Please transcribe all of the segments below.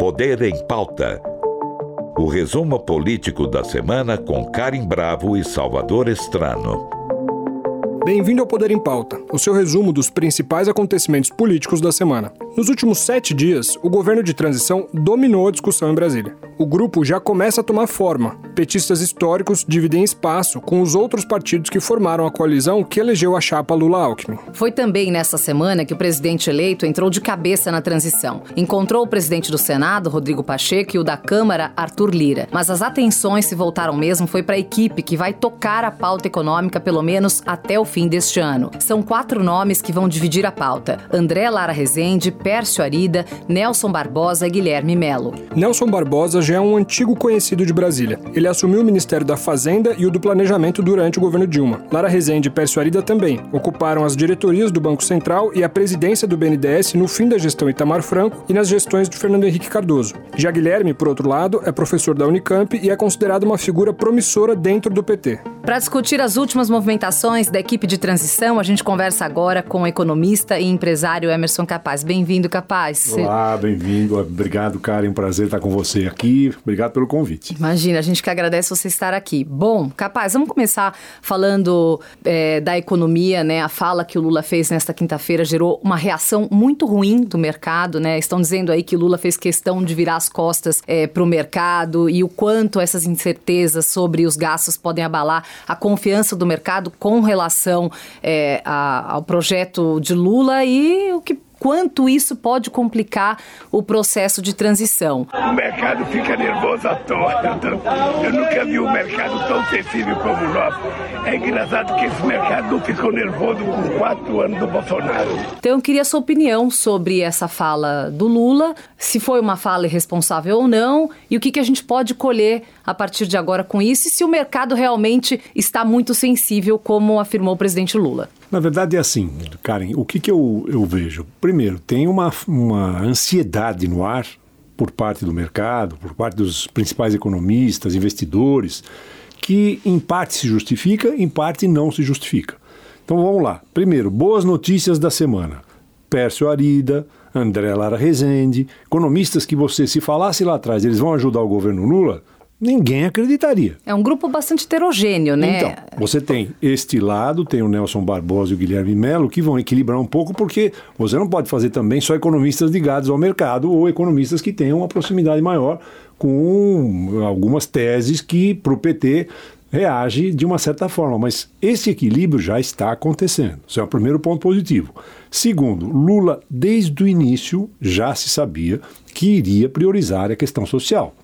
Poder em Pauta. O resumo político da semana com Karim Bravo e Salvador Estrano. Bem-vindo ao Poder em Pauta, o seu resumo dos principais acontecimentos políticos da semana. Nos últimos sete dias, o governo de transição dominou a discussão em Brasília. O grupo já começa a tomar forma. Petistas históricos dividem espaço com os outros partidos que formaram a coalizão que elegeu a chapa Lula-Alckmin. Foi também nessa semana que o presidente eleito entrou de cabeça na transição. Encontrou o presidente do Senado, Rodrigo Pacheco, e o da Câmara, Arthur Lira. Mas as atenções se voltaram mesmo foi para a equipe que vai tocar a pauta econômica pelo menos até o fim deste ano. São quatro nomes que vão dividir a pauta: André Lara Rezende, Pércio Arida, Nelson Barbosa e Guilherme Melo. Nelson Barbosa já é um antigo conhecido de Brasília. Ele assumiu o Ministério da Fazenda e o do Planejamento durante o governo Dilma. Lara Rezende e Pércio Arida também ocuparam as diretorias do Banco Central e a presidência do BNDES no fim da gestão Itamar Franco e nas gestões de Fernando Henrique Cardoso. Já Guilherme, por outro lado, é professor da Unicamp e é considerado uma figura promissora dentro do PT. Para discutir as últimas movimentações da equipe de transição, a gente conversa agora com o economista e empresário Emerson Capaz. Bem-vindo, Capaz. Olá, bem-vindo. Obrigado, Karen. Um prazer estar com você aqui. Obrigado pelo convite. Imagina, a gente que agradece você estar aqui. Bom, Capaz, vamos começar falando é, da economia, né? A fala que o Lula fez nesta quinta-feira gerou uma reação muito ruim do mercado, né? Estão dizendo aí que Lula fez questão de virar as costas é, para o mercado e o quanto essas incertezas sobre os gastos podem abalar a confiança do mercado com relação é, a, ao projeto de Lula e o que quanto isso pode complicar o processo de transição. O mercado fica nervoso à toa. Eu nunca vi um mercado tão sensível como o nosso. É engraçado que esse mercado não ficou nervoso com quatro anos do Bolsonaro. Então eu queria a sua opinião sobre essa fala do Lula, se foi uma fala irresponsável ou não, e o que, que a gente pode colher a partir de agora com isso, e se o mercado realmente está muito sensível, como afirmou o presidente Lula. Na verdade é assim, Karen, o que, que eu, eu vejo? Primeiro, tem uma, uma ansiedade no ar por parte do mercado, por parte dos principais economistas, investidores, que em parte se justifica, em parte não se justifica. Então vamos lá. Primeiro, boas notícias da semana. Pércio Arida, André Lara Rezende, economistas que você, se falasse lá atrás, eles vão ajudar o governo Lula, ninguém acreditaria. É um grupo bastante heterogêneo, né? Então, você tem este lado, tem o Nelson Barbosa e o Guilherme Melo, que vão equilibrar um pouco, porque você não pode fazer também só economistas ligados ao mercado ou economistas que tenham uma proximidade maior com algumas teses que para o PT reage de uma certa forma, mas esse equilíbrio já está acontecendo. Isso é o primeiro ponto positivo. Segundo, Lula, desde o início, já se sabia que iria priorizar a questão social.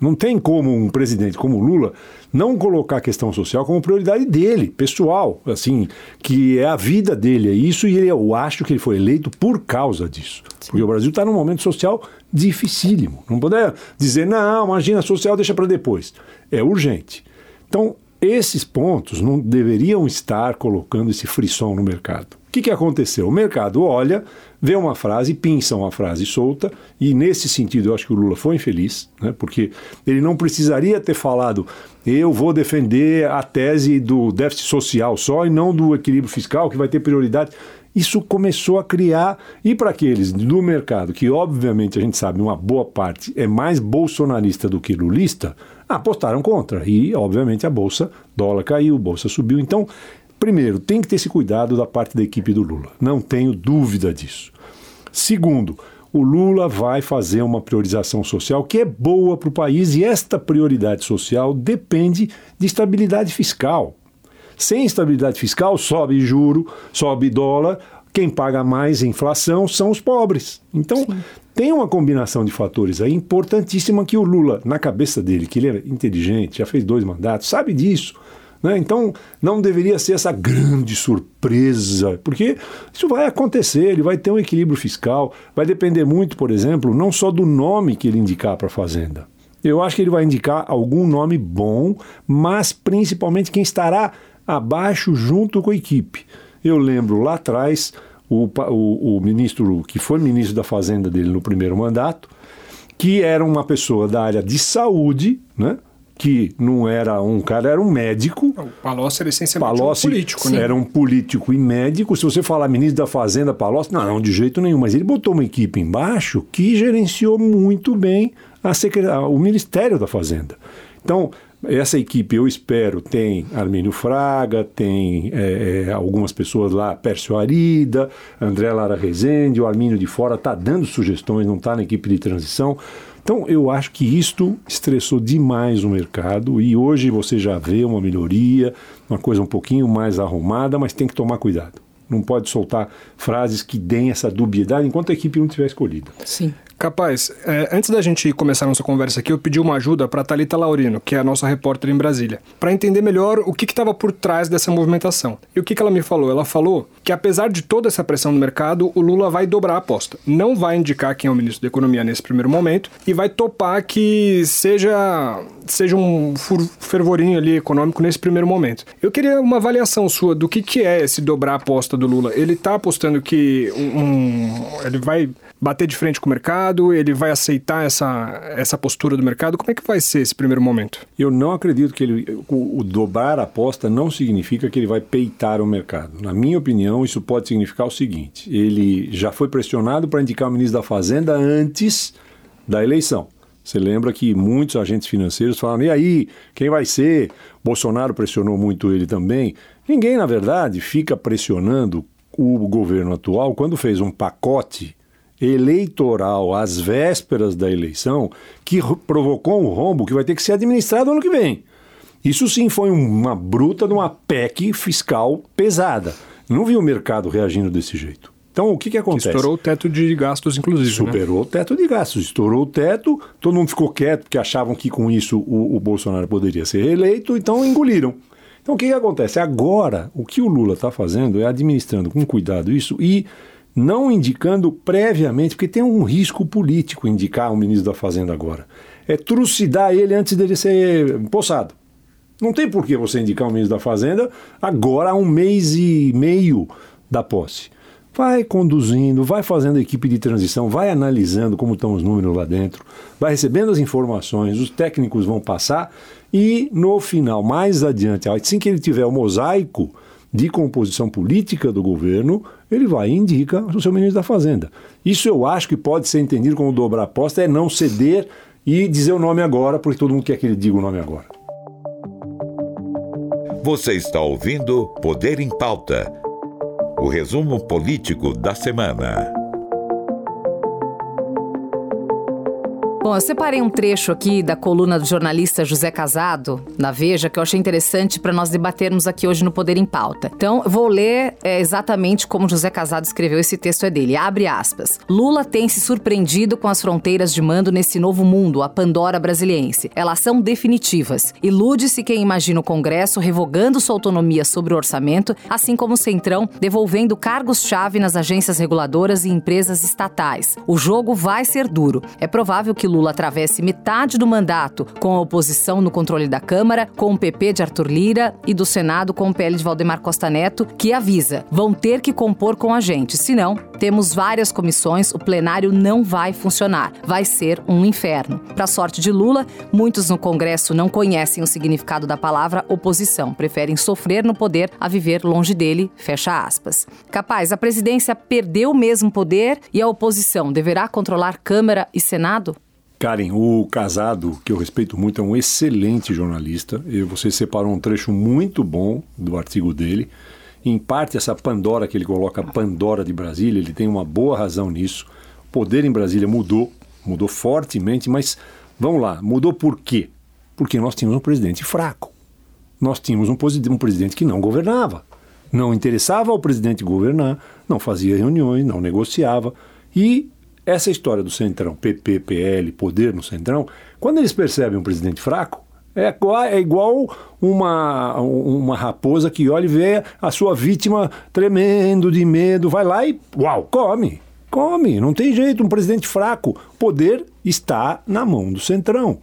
Não tem como um presidente como Lula não colocar a questão social como prioridade dele, pessoal, assim, que é a vida dele, é isso, e eu acho que ele foi eleito por causa disso. Sim. Porque o Brasil está num momento social dificílimo. Não poder dizer, não, imagina social, deixa para depois. É urgente. Então, esses pontos não deveriam estar colocando esse frisson no mercado que, que aconteceu? O mercado olha, vê uma frase, pinça uma frase solta, e nesse sentido eu acho que o Lula foi infeliz, né, porque ele não precisaria ter falado eu vou defender a tese do déficit social só e não do equilíbrio fiscal, que vai ter prioridade. Isso começou a criar, e para aqueles do mercado, que obviamente a gente sabe, uma boa parte é mais bolsonarista do que lulista, apostaram contra. E, obviamente, a bolsa, dólar caiu, bolsa subiu. Então, Primeiro, tem que ter esse cuidado da parte da equipe do Lula. Não tenho dúvida disso. Segundo, o Lula vai fazer uma priorização social que é boa para o país e esta prioridade social depende de estabilidade fiscal. Sem estabilidade fiscal, sobe juro, sobe dólar, quem paga mais inflação são os pobres. Então, Sim. tem uma combinação de fatores aí importantíssima que o Lula, na cabeça dele, que ele é inteligente, já fez dois mandatos, sabe disso né? Então, não deveria ser essa grande surpresa, porque isso vai acontecer, ele vai ter um equilíbrio fiscal, vai depender muito, por exemplo, não só do nome que ele indicar para a Fazenda. Eu acho que ele vai indicar algum nome bom, mas principalmente quem estará abaixo junto com a equipe. Eu lembro lá atrás, o, o, o ministro que foi ministro da Fazenda dele no primeiro mandato, que era uma pessoa da área de saúde, né? Que não era um cara, era um médico. O Palocci era essencialmente Palocci um político, né? Era um político e médico. Se você falar ministro da Fazenda, Palocci, não, não, de jeito nenhum. Mas ele botou uma equipe embaixo que gerenciou muito bem a o Ministério da Fazenda. Então, essa equipe, eu espero, tem Armínio Fraga, tem é, é, algumas pessoas lá, Pércio Arida, André Lara Rezende, o Armínio de fora está dando sugestões, não está na equipe de transição. Então, eu acho que isto estressou demais o mercado e hoje você já vê uma melhoria, uma coisa um pouquinho mais arrumada, mas tem que tomar cuidado. Não pode soltar frases que deem essa dubiedade enquanto a equipe não tiver escolhida. Sim. Capaz, é, antes da gente começar nossa conversa aqui, eu pedi uma ajuda para Talita Laurino, que é a nossa repórter em Brasília, para entender melhor o que estava por trás dessa movimentação. E o que, que ela me falou? Ela falou que apesar de toda essa pressão no mercado, o Lula vai dobrar a aposta. Não vai indicar quem é o ministro da Economia nesse primeiro momento e vai topar que seja seja um fervorinho ali econômico nesse primeiro momento. Eu queria uma avaliação sua do que, que é esse dobrar a aposta do Lula. Ele está apostando que um, um, ele vai bater de frente com o mercado? Ele vai aceitar essa, essa postura do mercado? Como é que vai ser esse primeiro momento? Eu não acredito que ele, o, o dobrar a aposta não significa que ele vai peitar o mercado. Na minha opinião, isso pode significar o seguinte: ele já foi pressionado para indicar o ministro da Fazenda antes da eleição. Você lembra que muitos agentes financeiros falaram: e aí, quem vai ser? Bolsonaro pressionou muito ele também. Ninguém, na verdade, fica pressionando o governo atual quando fez um pacote eleitoral às vésperas da eleição que provocou um rombo que vai ter que ser administrado ano que vem. Isso sim foi uma bruta de uma PEC fiscal pesada. Não vi o mercado reagindo desse jeito. Então, o que, que acontece? Estourou o teto de gastos, inclusive. Né? Superou né? o teto de gastos, estourou o teto, todo mundo ficou quieto porque achavam que com isso o, o Bolsonaro poderia ser reeleito, então engoliram. Então, o que, que acontece? Agora, o que o Lula está fazendo é administrando com cuidado isso e não indicando previamente, porque tem um risco político indicar o ministro da Fazenda agora. É trucidar ele antes dele ser possado. Não tem por que você indicar o ministro da Fazenda agora, há um mês e meio da posse. Vai conduzindo, vai fazendo a equipe de transição, vai analisando como estão os números lá dentro, vai recebendo as informações, os técnicos vão passar e no final, mais adiante, assim que ele tiver o mosaico de composição política do governo, ele vai e indica o seu ministro da Fazenda. Isso eu acho que pode ser entendido como dobrar aposta, é não ceder e dizer o nome agora, porque todo mundo quer que ele diga o nome agora. Você está ouvindo Poder em Pauta o resumo político da semana. Bom, eu separei um trecho aqui da coluna do jornalista José Casado, na Veja, que eu achei interessante para nós debatermos aqui hoje no Poder em Pauta. Então, vou ler é, exatamente como José Casado escreveu esse texto é dele. Abre aspas. Lula tem se surpreendido com as fronteiras de mando nesse novo mundo, a Pandora brasiliense. Elas são definitivas. Ilude-se quem imagina o Congresso revogando sua autonomia sobre o orçamento, assim como o Centrão devolvendo cargos-chave nas agências reguladoras e empresas estatais. O jogo vai ser duro. É provável que Lula atravesse metade do mandato com a oposição no controle da Câmara, com o PP de Arthur Lira e do Senado com o PL de Valdemar Costa Neto, que avisa: vão ter que compor com a gente, senão temos várias comissões, o plenário não vai funcionar. Vai ser um inferno. Para sorte de Lula, muitos no Congresso não conhecem o significado da palavra oposição, preferem sofrer no poder a viver longe dele, fecha aspas. Capaz, a presidência perdeu o mesmo poder e a oposição deverá controlar Câmara e Senado? Karen, o Casado, que eu respeito muito, é um excelente jornalista. E você separou um trecho muito bom do artigo dele. Em parte, essa Pandora que ele coloca, Pandora de Brasília, ele tem uma boa razão nisso. O poder em Brasília mudou, mudou fortemente, mas vamos lá, mudou por quê? Porque nós tínhamos um presidente fraco. Nós tínhamos um, um presidente que não governava. Não interessava ao presidente governar, não fazia reuniões, não negociava. E essa história do Centrão, PP, PL, poder no Centrão, quando eles percebem um presidente fraco, é é igual uma, uma raposa que olha e vê a sua vítima tremendo de medo, vai lá e, uau, come, come, não tem jeito, um presidente fraco. Poder está na mão do Centrão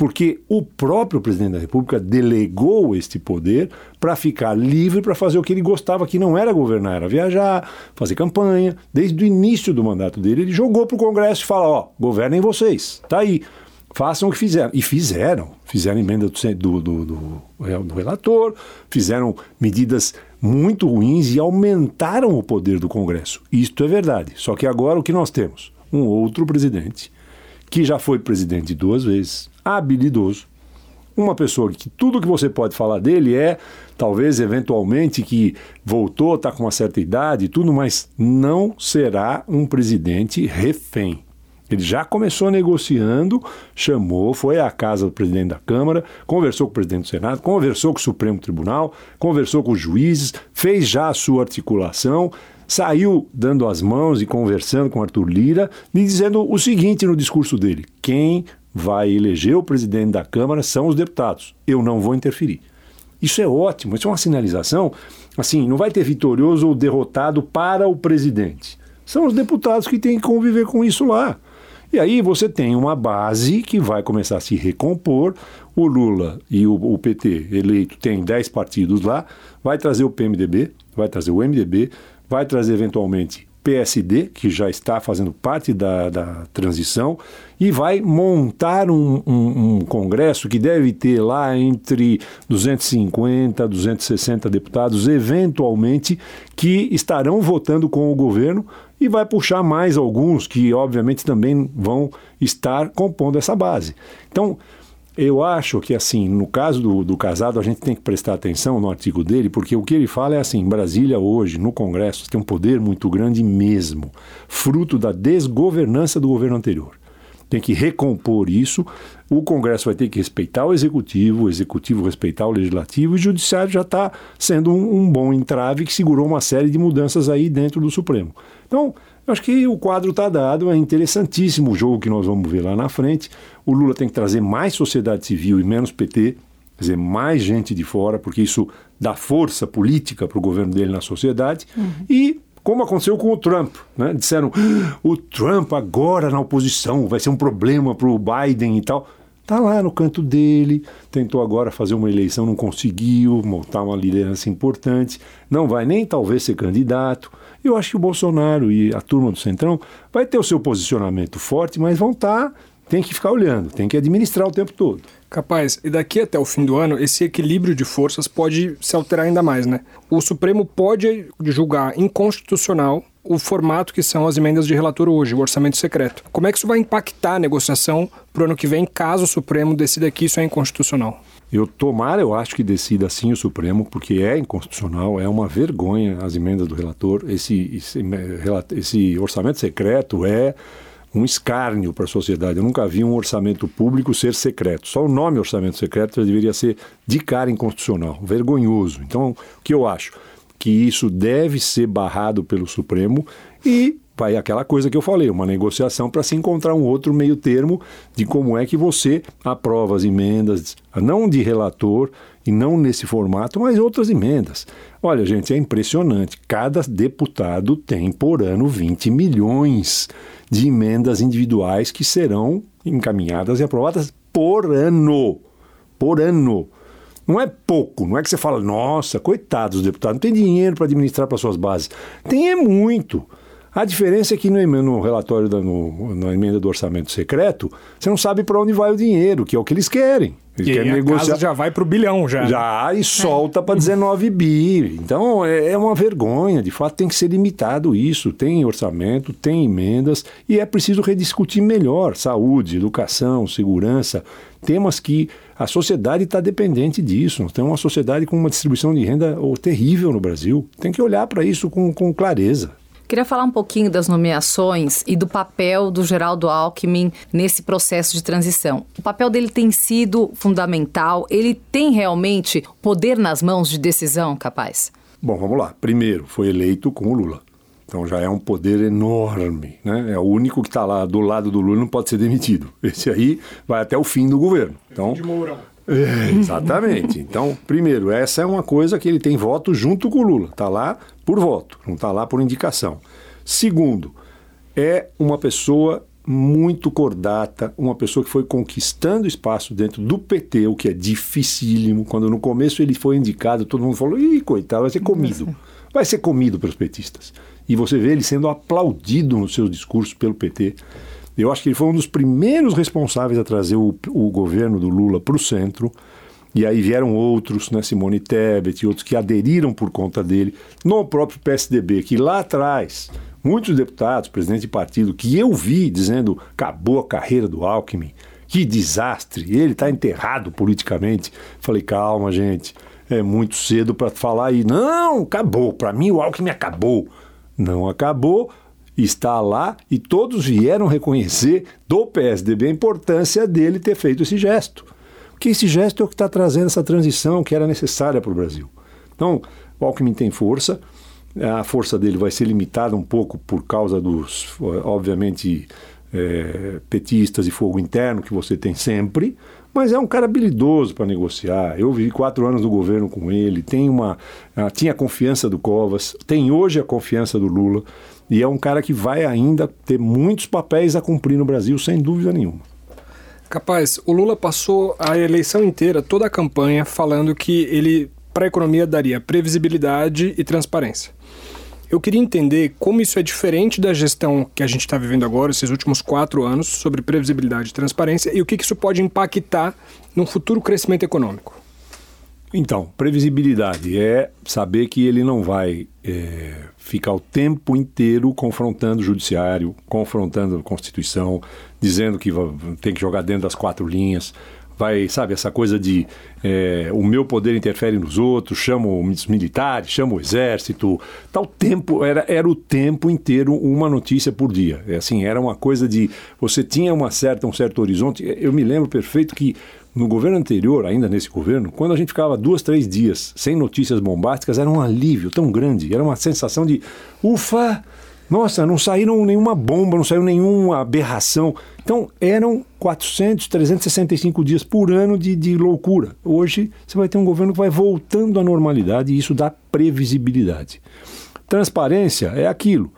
porque o próprio presidente da República delegou este poder para ficar livre para fazer o que ele gostava, que não era governar, era viajar, fazer campanha. Desde o início do mandato dele, ele jogou para o Congresso e fala: ó, governem vocês, tá aí. façam o que fizeram. E fizeram. Fizeram emenda do, do, do, do, relator, fizeram medidas muito ruins e aumentaram o poder do Congresso. Isto é verdade. Só que agora o que nós temos? Um outro presidente, que já foi presidente duas vezes, habilidoso, uma pessoa que tudo que você pode falar dele é, talvez eventualmente, que voltou, está com uma certa idade e tudo, mas não será um presidente refém. Ele já começou negociando, chamou, foi à casa do presidente da Câmara, conversou com o presidente do Senado, conversou com o Supremo Tribunal, conversou com os juízes, fez já a sua articulação, saiu dando as mãos e conversando com Arthur Lira e dizendo o seguinte no discurso dele: quem vai eleger o presidente da Câmara são os deputados. Eu não vou interferir. Isso é ótimo, isso é uma sinalização. Assim, não vai ter vitorioso ou derrotado para o presidente. São os deputados que têm que conviver com isso lá. E aí você tem uma base que vai começar a se recompor. O Lula e o, o PT eleito tem 10 partidos lá, vai trazer o PMDB, vai trazer o MDB, vai trazer eventualmente PSD, que já está fazendo parte da, da transição, e vai montar um, um, um, congresso que deve ter lá entre 250 260 deputados, eventualmente, que estarão votando com o governo e vai puxar mais alguns que, obviamente, também vão estar compondo essa base. Então, eu acho que, assim, no caso do, do casado, a gente tem que prestar atenção no artigo dele, porque o que ele fala é assim: Brasília hoje, no Congresso, tem um poder muito grande mesmo, fruto da desgovernança do governo anterior. Tem que recompor isso. O Congresso vai ter que respeitar o Executivo, o Executivo respeitar o Legislativo, e o Judiciário já está sendo um, um bom entrave que segurou uma série de mudanças aí dentro do Supremo. Então, acho que o quadro está dado, é interessantíssimo o jogo que nós vamos ver lá na frente. O Lula tem que trazer mais sociedade civil e menos PT, quer dizer, mais gente de fora, porque isso dá força política para o governo dele na sociedade. Uhum. E como aconteceu com o Trump. Né? Disseram, ah, o Trump agora na oposição vai ser um problema para o Biden e tal. Está lá no canto dele, tentou agora fazer uma eleição, não conseguiu, montar uma liderança importante, não vai nem talvez ser candidato. Eu acho que o Bolsonaro e a turma do Centrão vai ter o seu posicionamento forte, mas vão estar, tá, tem que ficar olhando, tem que administrar o tempo todo. Capaz, e daqui até o fim do ano, esse equilíbrio de forças pode se alterar ainda mais, né? O Supremo pode julgar inconstitucional o formato que são as emendas de relator hoje, o orçamento secreto. Como é que isso vai impactar a negociação para o ano que vem, caso o Supremo decida que isso é inconstitucional? Eu tomara, eu acho que decida sim o Supremo, porque é inconstitucional, é uma vergonha as emendas do relator. Esse, esse, esse orçamento secreto é um escárnio para a sociedade. Eu nunca vi um orçamento público ser secreto. Só o nome orçamento secreto já deveria ser de cara inconstitucional, vergonhoso. Então, o que eu acho? Que isso deve ser barrado pelo Supremo e vai aquela coisa que eu falei, uma negociação para se encontrar um outro meio termo de como é que você aprova as emendas, não de relator e não nesse formato, mas outras emendas. Olha, gente, é impressionante. Cada deputado tem por ano 20 milhões de emendas individuais que serão encaminhadas e aprovadas por ano. Por ano. Não é pouco, não é que você fala, nossa, coitados dos deputados, não tem dinheiro para administrar para suas bases. Tem é muito. A diferença é que no, no relatório, da, no, na emenda do orçamento secreto, você não sabe para onde vai o dinheiro, que é o que eles querem. Eles e querem negociar. casa já vai para o bilhão já. Já, e solta é. para 19 bi. Então é, é, uma vergonha, de fato tem que ser limitado isso. Tem orçamento, tem emendas e é preciso rediscutir melhor saúde, educação, segurança, temas que a sociedade está dependente disso. Nós temos uma sociedade com uma distribuição de renda terrível no Brasil. Tem que olhar para isso com, com clareza. Queria falar um pouquinho das nomeações e do papel do Geraldo Alckmin nesse processo de transição. O papel dele tem sido fundamental? Ele tem realmente poder nas mãos de decisão capaz? Bom, vamos lá. Primeiro, foi eleito com o Lula. Então já é um poder enorme, né? É o único que está lá do lado do Lula não pode ser demitido. Esse aí vai até o fim do governo. Então, de Mourão. É, exatamente. Então, primeiro, essa é uma coisa que ele tem voto junto com o Lula. Está lá por voto, não está lá por indicação. Segundo, é uma pessoa muito cordata, uma pessoa que foi conquistando espaço dentro do PT, o que é dificílimo. Quando no começo ele foi indicado, todo mundo falou: ih, coitado, vai ser comido. Vai ser comido pelos petistas. E você vê ele sendo aplaudido nos seus discursos pelo PT. Eu acho que ele foi um dos primeiros responsáveis a trazer o, o governo do Lula para o centro. E aí vieram outros, né, Simone Tebet e outros que aderiram por conta dele, no próprio PSDB, que lá atrás, muitos deputados, presidente de partido, que eu vi dizendo acabou a carreira do Alckmin, que desastre, ele está enterrado politicamente. Falei, calma, gente, é muito cedo para falar aí. Não, acabou, para mim o Alckmin acabou. Não acabou, está lá e todos vieram reconhecer do PSDB a importância dele ter feito esse gesto. Porque esse gesto é o que está trazendo essa transição que era necessária para o Brasil. Então, o Alckmin tem força, a força dele vai ser limitada um pouco por causa dos, obviamente, é, petistas e fogo interno que você tem sempre, mas é um cara habilidoso para negociar. Eu vivi quatro anos no governo com ele, tem uma, tinha a confiança do Covas, tem hoje a confiança do Lula. E é um cara que vai ainda ter muitos papéis a cumprir no Brasil, sem dúvida nenhuma. Capaz, o Lula passou a eleição inteira, toda a campanha, falando que ele, para a economia, daria previsibilidade e transparência. Eu queria entender como isso é diferente da gestão que a gente está vivendo agora, esses últimos quatro anos, sobre previsibilidade e transparência, e o que isso pode impactar num futuro crescimento econômico. Então, previsibilidade é saber que ele não vai é, ficar o tempo inteiro confrontando o judiciário, confrontando a Constituição, dizendo que tem que jogar dentro das quatro linhas. Vai, sabe, essa coisa de é, o meu poder interfere nos outros, chamo os militares, chamo o exército. Tal tempo, era, era o tempo inteiro uma notícia por dia. É assim, era uma coisa de. Você tinha uma certa, um certo horizonte. Eu me lembro perfeito que no governo anterior, ainda nesse governo, quando a gente ficava duas, três dias sem notícias bombásticas, era um alívio tão grande, era uma sensação de ufa, nossa, não saíram nenhuma bomba, não saiu nenhuma aberração. Então, eram 400, 365 dias por ano de, de loucura. Hoje, você vai ter um governo que vai voltando à normalidade e isso dá previsibilidade. Transparência é aquilo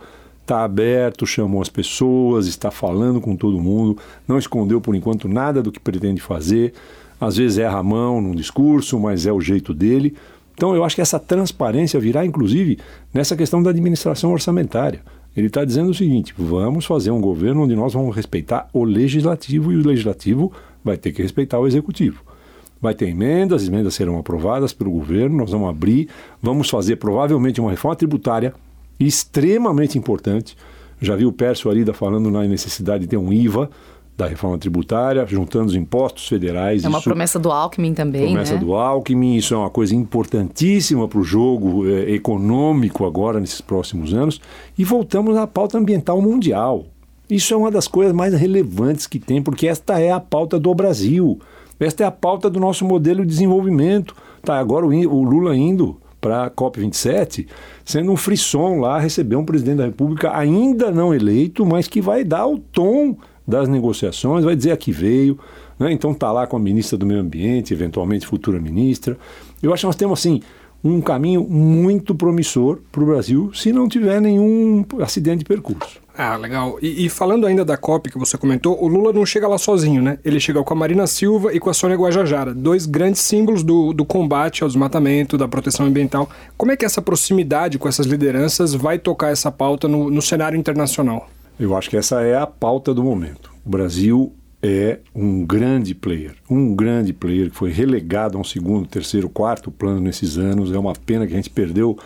está aberto, chamou as pessoas, está falando com todo mundo, não escondeu por enquanto nada do que pretende fazer. Às vezes erra a mão num discurso, mas é o jeito dele. Então eu acho que essa transparência virá inclusive nessa questão da administração orçamentária. Ele está dizendo o seguinte: vamos fazer um governo onde nós vamos respeitar o legislativo e o legislativo vai ter que respeitar o executivo. Vai ter emendas, as emendas serão aprovadas pelo governo, nós vamos abrir, vamos fazer provavelmente uma reforma tributária extremamente importante. Já vi o Pércio Arida falando na necessidade de ter um IVA da reforma tributária, juntando os impostos federais. É uma isso, promessa do Alckmin também, Promessa né? do Alckmin, isso é uma coisa importantíssima para o jogo é, econômico agora, nesses próximos anos. E voltamos à pauta ambiental mundial. Isso é uma das coisas mais relevantes que tem, porque esta é a pauta do Brasil. Esta é a pauta do nosso modelo de desenvolvimento. Tá, agora o, o Lula indo para a COP27, sendo um frisson lá receber um presidente da República ainda não eleito, mas que vai dar o tom das negociações, vai dizer a que veio. Né? Então está lá com a ministra do Meio Ambiente, eventualmente futura ministra. Eu acho que nós temos assim um caminho muito promissor para o Brasil se não tiver nenhum acidente de percurso. Ah, legal. E, e, falando ainda da COP que você comentou, o Lula não chega lá sozinho, né? Ele chega com a Marina Silva e com a Sônia Guajajara, dois grandes símbolos do, do combate ao desmatamento, da proteção ambiental. Como é que essa proximidade com essas lideranças vai tocar essa pauta no, no cenário internacional? Eu acho que essa é a pauta do momento. O Brasil é um grande player, um grande player que foi relegado a um segundo, terceiro, quarto plano nesses anos. É uma pena que a gente perdeu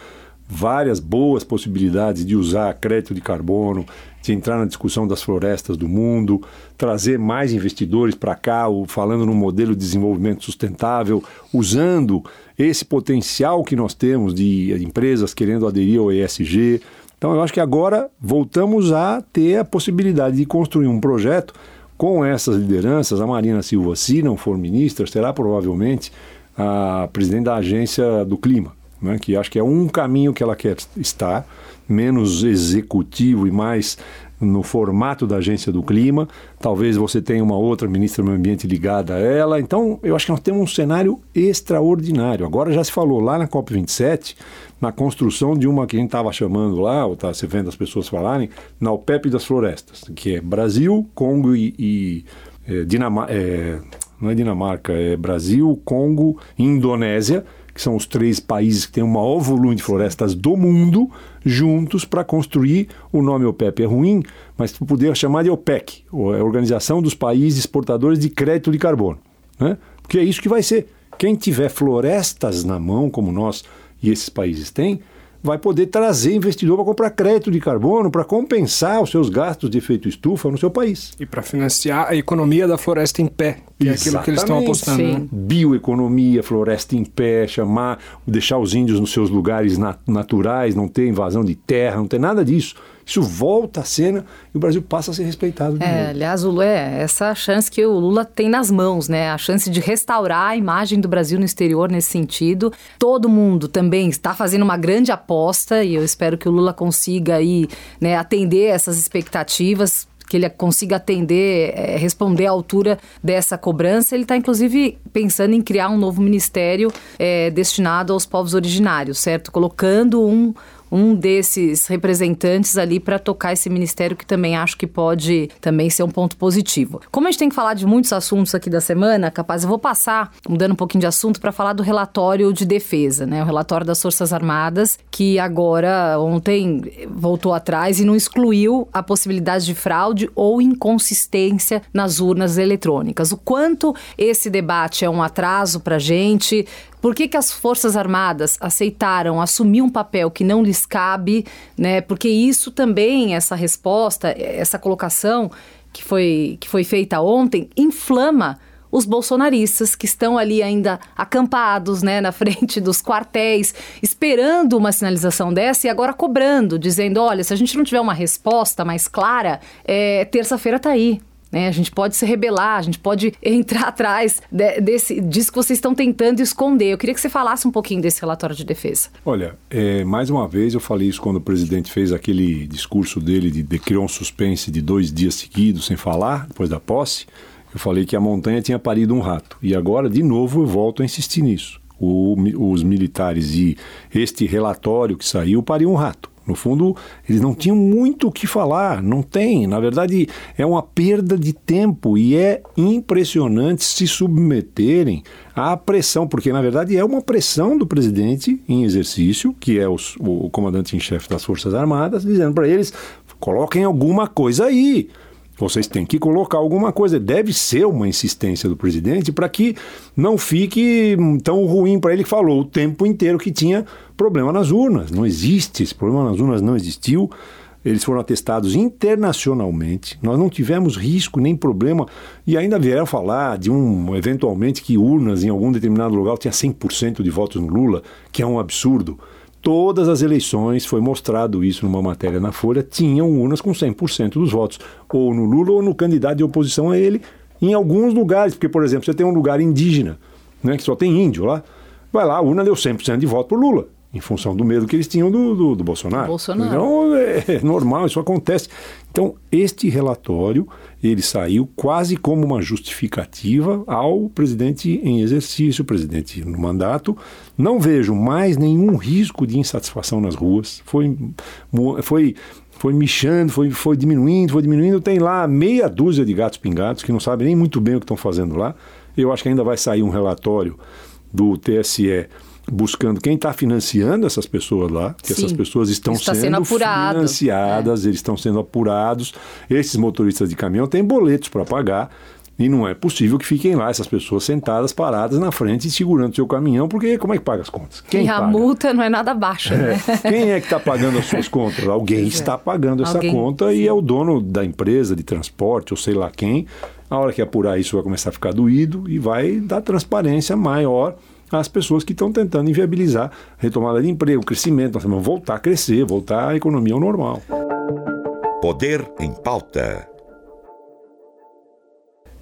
várias boas possibilidades de usar crédito de carbono, de entrar na discussão das florestas do mundo, trazer mais investidores para cá, falando num modelo de desenvolvimento sustentável, usando esse potencial que nós temos de empresas querendo aderir ao ESG. Então, eu acho que agora voltamos a ter a possibilidade de construir um projeto com essas lideranças. A Marina Silva, se não for ministra, será provavelmente a presidente da Agência do Clima né, que acho que é um caminho que ela quer estar, menos executivo e mais no formato da agência do clima. Talvez você tenha uma outra ministra do meio ambiente ligada a ela. Então, eu acho que nós temos um cenário extraordinário. Agora já se falou lá na COP27, na construção de uma que a gente estava chamando lá, ou está se vendo as pessoas falarem, na OPEP das florestas, que é Brasil, Congo e, e é, Dinamarca. É, não é Dinamarca, é Brasil, Congo e Indonésia que são os três países que têm o maior volume de florestas do mundo, juntos para construir. O nome OPEP é ruim, mas tu poderia chamar de OPEC, a Organização dos Países Exportadores de Crédito de Carbono. Né? Porque é isso que vai ser. Quem tiver florestas na mão, como nós e esses países têm, vai poder trazer investidor para comprar crédito de carbono, para compensar os seus gastos de efeito estufa no seu país. E para financiar a economia da floresta em pé, que Exatamente. é aquilo que eles estão apostando. Né? Bioeconomia, floresta em pé, chamar, deixar os índios nos seus lugares naturais, não ter invasão de terra, não ter nada disso. Isso volta à cena e o Brasil passa a ser respeitado. é, aliás, Lula, é essa chance que o Lula tem nas mãos, né? A chance de restaurar a imagem do Brasil no exterior nesse sentido. Todo mundo também está fazendo uma grande aposta e eu espero que o Lula consiga aí, né, atender essas expectativas que ele consiga atender, é, responder à altura dessa cobrança. Ele está, inclusive, pensando em criar um novo ministério é, destinado aos povos originários, certo? Colocando um, um desses representantes ali para tocar esse ministério que também acho que pode também ser um ponto positivo. Como a gente tem que falar de muitos assuntos aqui da semana, capaz eu vou passar, mudando um pouquinho de assunto, para falar do relatório de defesa, né? O relatório das Forças Armadas, que agora ontem voltou atrás e não excluiu a possibilidade de fraude ou inconsistência nas urnas eletrônicas. O quanto esse debate é um atraso para a gente, por que, que as Forças Armadas aceitaram assumir um papel que não lhes cabe, né? Porque isso também, essa resposta, essa colocação que foi, que foi feita ontem, inflama os bolsonaristas que estão ali ainda acampados, né, na frente dos quartéis, esperando uma sinalização dessa e agora cobrando, dizendo, olha, se a gente não tiver uma resposta mais clara, é, terça-feira tá aí. Né? A gente pode se rebelar, a gente pode entrar atrás de, desse, disso que vocês estão tentando esconder. Eu queria que você falasse um pouquinho desse relatório de defesa. Olha, é, mais uma vez eu falei isso quando o presidente fez aquele discurso dele de, de criar um suspense de dois dias seguidos sem falar, depois da posse. Eu falei que a montanha tinha parido um rato. E agora, de novo, eu volto a insistir nisso. O, os militares e este relatório que saiu pariu um rato. No fundo, eles não tinham muito o que falar, não tem. Na verdade, é uma perda de tempo e é impressionante se submeterem à pressão, porque na verdade é uma pressão do presidente em exercício, que é os, o comandante em chefe das Forças Armadas, dizendo para eles: coloquem alguma coisa aí. Vocês têm que colocar alguma coisa. Deve ser uma insistência do presidente para que não fique tão ruim para ele que falou o tempo inteiro que tinha problema nas urnas. Não existe, esse problema nas urnas não existiu. Eles foram atestados internacionalmente. Nós não tivemos risco nem problema. E ainda vieram falar de um, eventualmente, que urnas em algum determinado lugar tinha 100% de votos no Lula, que é um absurdo todas as eleições, foi mostrado isso numa matéria na Folha, tinham urnas com 100% dos votos, ou no Lula ou no candidato de oposição a ele, em alguns lugares, porque, por exemplo, você tem um lugar indígena, né, que só tem índio lá, vai lá, a urna deu 100% de voto para Lula em função do medo que eles tinham do, do, do Bolsonaro. Bolsonaro. Então, é, é, normal, isso acontece. Então, este relatório, ele saiu quase como uma justificativa ao presidente em exercício, presidente no mandato. Não vejo mais nenhum risco de insatisfação nas ruas. Foi, foi, foi michando, foi, foi diminuindo, foi diminuindo. Tem lá meia dúzia de gatos pingados que não sabem nem muito bem o que estão fazendo lá. Eu acho que ainda vai sair um relatório do TSE buscando quem está financiando essas pessoas lá, que Sim, essas pessoas estão sendo, sendo financiadas, é. eles estão sendo apurados. Esses motoristas de caminhão têm boletos para pagar. E não é possível que fiquem lá essas pessoas sentadas, paradas na frente, segurando seu caminhão, porque como é que paga as contas? Quem e a paga? multa não é nada baixa, né? É. Quem é que está pagando as suas contas? Alguém é. está pagando essa Alguém, conta sim. e é o dono da empresa de transporte, ou sei lá quem. A hora que apurar isso vai começar a ficar doído e vai dar transparência maior às pessoas que estão tentando inviabilizar a retomada de emprego, crescimento. Nós vamos voltar a crescer, voltar à economia ao normal. Poder em pauta.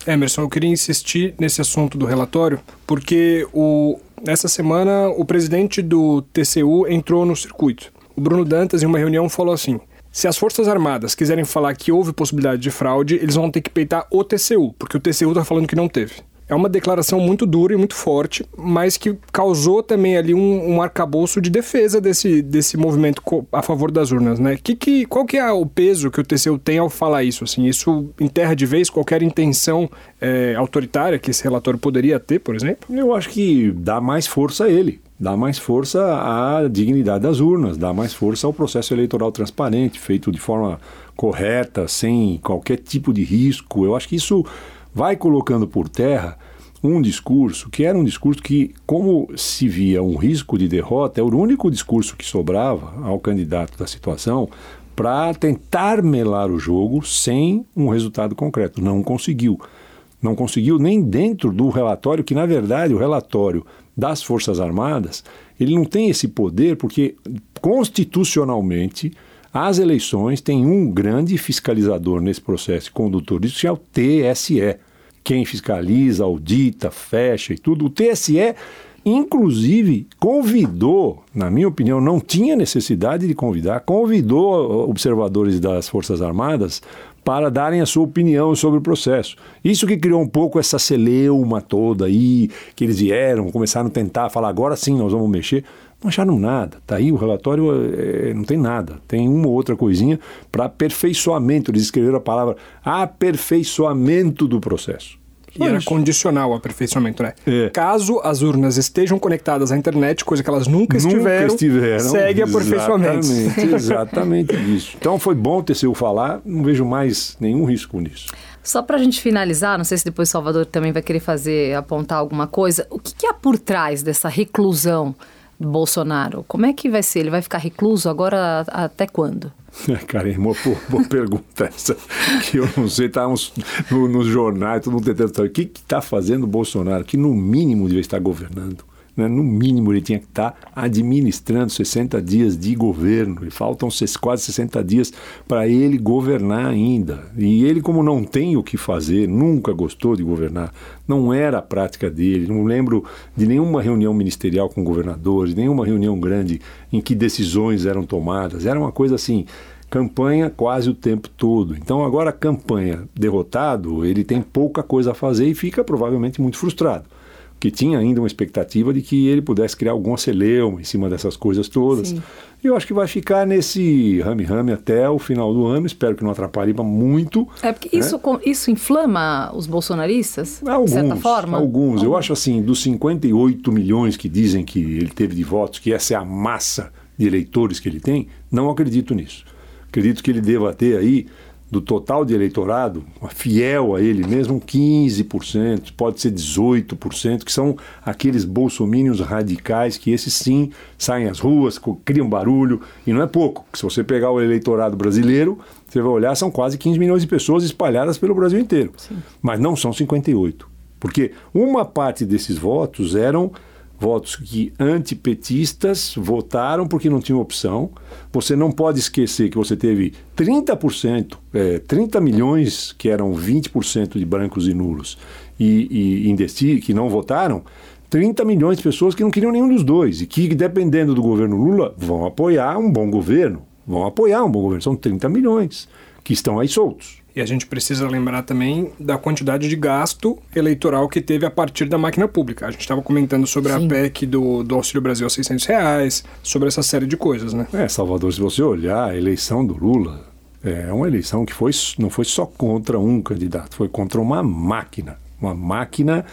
Emerson, eu queria insistir nesse assunto do relatório, porque o, nessa semana o presidente do TCU entrou no circuito. O Bruno Dantas, em uma reunião, falou assim: se as Forças Armadas quiserem falar que houve possibilidade de fraude, eles vão ter que peitar o TCU, porque o TCU está falando que não teve é uma declaração muito dura e muito forte, mas que causou também ali um, um arcabouço de defesa desse, desse movimento a favor das urnas, né? Que, que, qual que é o peso que o TCU tem ao falar isso? Assim, isso enterra de vez qualquer intenção é, autoritária que esse relatório poderia ter, por exemplo? Eu acho que dá mais força a ele dá mais força à dignidade das urnas, dá mais força ao processo eleitoral transparente, feito de forma correta, sem qualquer tipo de risco. Eu acho que isso vai colocando por terra um discurso que era um discurso que, como se via um risco de derrota, é o único discurso que sobrava ao candidato da situação para tentar melar o jogo sem um resultado concreto. Não conseguiu. Não conseguiu nem dentro do relatório, que na verdade o relatório das Forças Armadas, ele não tem esse poder porque constitucionalmente as eleições têm um grande fiscalizador nesse processo condutor disso, que é o TSE quem fiscaliza, audita, fecha e tudo. O TSE, inclusive, convidou, na minha opinião, não tinha necessidade de convidar, convidou observadores das Forças Armadas para darem a sua opinião sobre o processo. Isso que criou um pouco essa celeuma toda aí, que eles vieram, começaram a tentar falar, agora sim nós vamos mexer. Não acharam nada. Tá aí o relatório, é, não tem nada. Tem uma ou outra coisinha para aperfeiçoamento. Eles escreveram a palavra aperfeiçoamento do processo. E era condicional o aperfeiçoamento, né? É. Caso as urnas estejam conectadas à internet, coisa que elas nunca, estiveram, Nunca estiveram. segue aperfeiçoamento. Exatamente, exatamente isso. Então foi bom ter seu falar, não vejo mais nenhum risco nisso. Só para a gente finalizar, não sei se depois o Salvador também vai querer fazer, apontar alguma coisa. O que, que há por trás dessa reclusão do Bolsonaro? Como é que vai ser? Ele vai ficar recluso agora até quando? Cara, é uma boa, pergunta essa, que eu não sei, tá uns, no, nos jornais, todo mundo tentando saber o que está fazendo o Bolsonaro, que no mínimo deve estar governando. Né? No mínimo ele tinha que estar administrando 60 dias de governo, e faltam quase 60 dias para ele governar ainda. E ele, como não tem o que fazer, nunca gostou de governar, não era a prática dele, não lembro de nenhuma reunião ministerial com governadores, nenhuma reunião grande em que decisões eram tomadas, era uma coisa assim campanha quase o tempo todo. Então, agora, campanha derrotado, ele tem pouca coisa a fazer e fica provavelmente muito frustrado que tinha ainda uma expectativa de que ele pudesse criar algum celeuma em cima dessas coisas todas. Sim. E eu acho que vai ficar nesse rame-rame até o final do ano. Espero que não atrapalhe muito. É porque isso, com- isso inflama os bolsonaristas, Alguns, de certa forma? alguns. Eu acho assim, dos 58 milhões que dizem que ele teve de votos, que essa é a massa de eleitores que ele tem, não acredito nisso. Acredito que ele deva ter aí, do total de eleitorado, fiel a ele mesmo, 15%, pode ser 18%, que são aqueles bolsomínios radicais que esses sim saem às ruas, criam barulho, e não é pouco. Se você pegar o eleitorado brasileiro, você vai olhar, são quase 15 milhões de pessoas espalhadas pelo Brasil inteiro. Mas não são 58. Porque uma parte desses votos eram votos que antipetistas votaram porque não tinham opção. Você não pode esquecer que você teve 30%, é, 30 milhões, que eram 20% de brancos e nulos, e, e que não votaram, 30 milhões de pessoas que não queriam nenhum dos dois e que, dependendo do governo Lula, vão apoiar um bom governo. Vão apoiar um bom governo. São 30 milhões que estão aí soltos. E a gente precisa lembrar também da quantidade de gasto eleitoral que teve a partir da máquina pública. A gente estava comentando sobre Sim. a PEC do, do Auxílio Brasil a 600 reais, sobre essa série de coisas, né? É, Salvador, se você olhar a eleição do Lula, é uma eleição que foi, não foi só contra um candidato, foi contra uma máquina. Uma máquina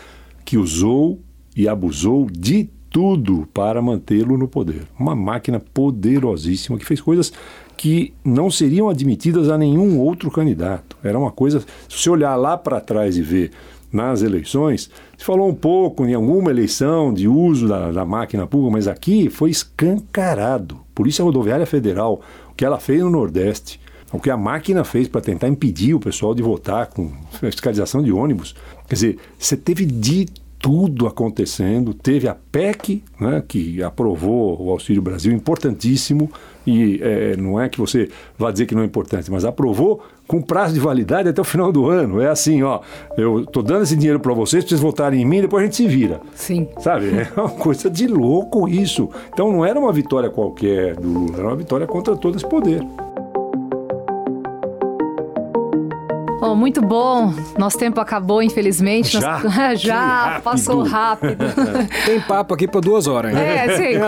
que usou e abusou de tudo para mantê-lo no poder. Uma máquina poderosíssima que fez coisas que não seriam admitidas a nenhum outro candidato. Era uma coisa. Se você olhar lá para trás e ver nas eleições, se falou um pouco em alguma eleição de uso da, da máquina pública, mas aqui foi escancarado. Polícia Rodoviária Federal, o que ela fez no Nordeste, o que a máquina fez para tentar impedir o pessoal de votar com fiscalização de ônibus. Quer dizer, você teve de tudo acontecendo. Teve a PEC, né, que aprovou o Auxílio Brasil, importantíssimo, e é, não é que você vá dizer que não é importante, mas aprovou com prazo de validade até o final do ano. É assim, ó, eu estou dando esse dinheiro para vocês, para vocês votarem em mim, depois a gente se vira. Sim. Sabe? É uma coisa de louco isso. Então não era uma vitória qualquer do Lula, era uma vitória contra todo esse poder. Oh, muito bom. Nosso tempo acabou, infelizmente. Já? Nós- Que Já, rápido. passou rápido. Tem papo aqui para duas horas ainda. é, sim.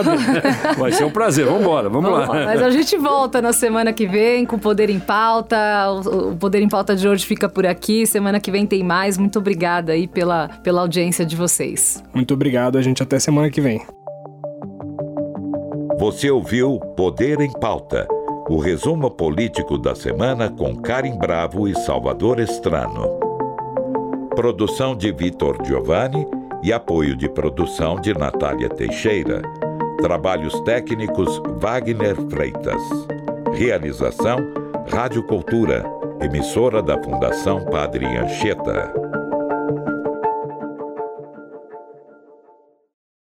Vai ser um prazer, vamos embora, vamos, Vamos lá. lá. Mas a gente volta na semana que vem com o Poder em Pauta. O, o Poder em Pauta de hoje fica por aqui. Semana que vem tem mais. Muito obrigada aí pela, pela audiência de vocês. Muito obrigado, a gente até semana que vem. Você ouviu Poder em Pauta, o resumo político da semana com Karim Bravo e Salvador Estrano. Produção de Vitor Giovanni e apoio de produção de Natália Teixeira. Trabalhos técnicos Wagner Freitas. Realização Rádio Cultura, emissora da Fundação Padre Anchieta.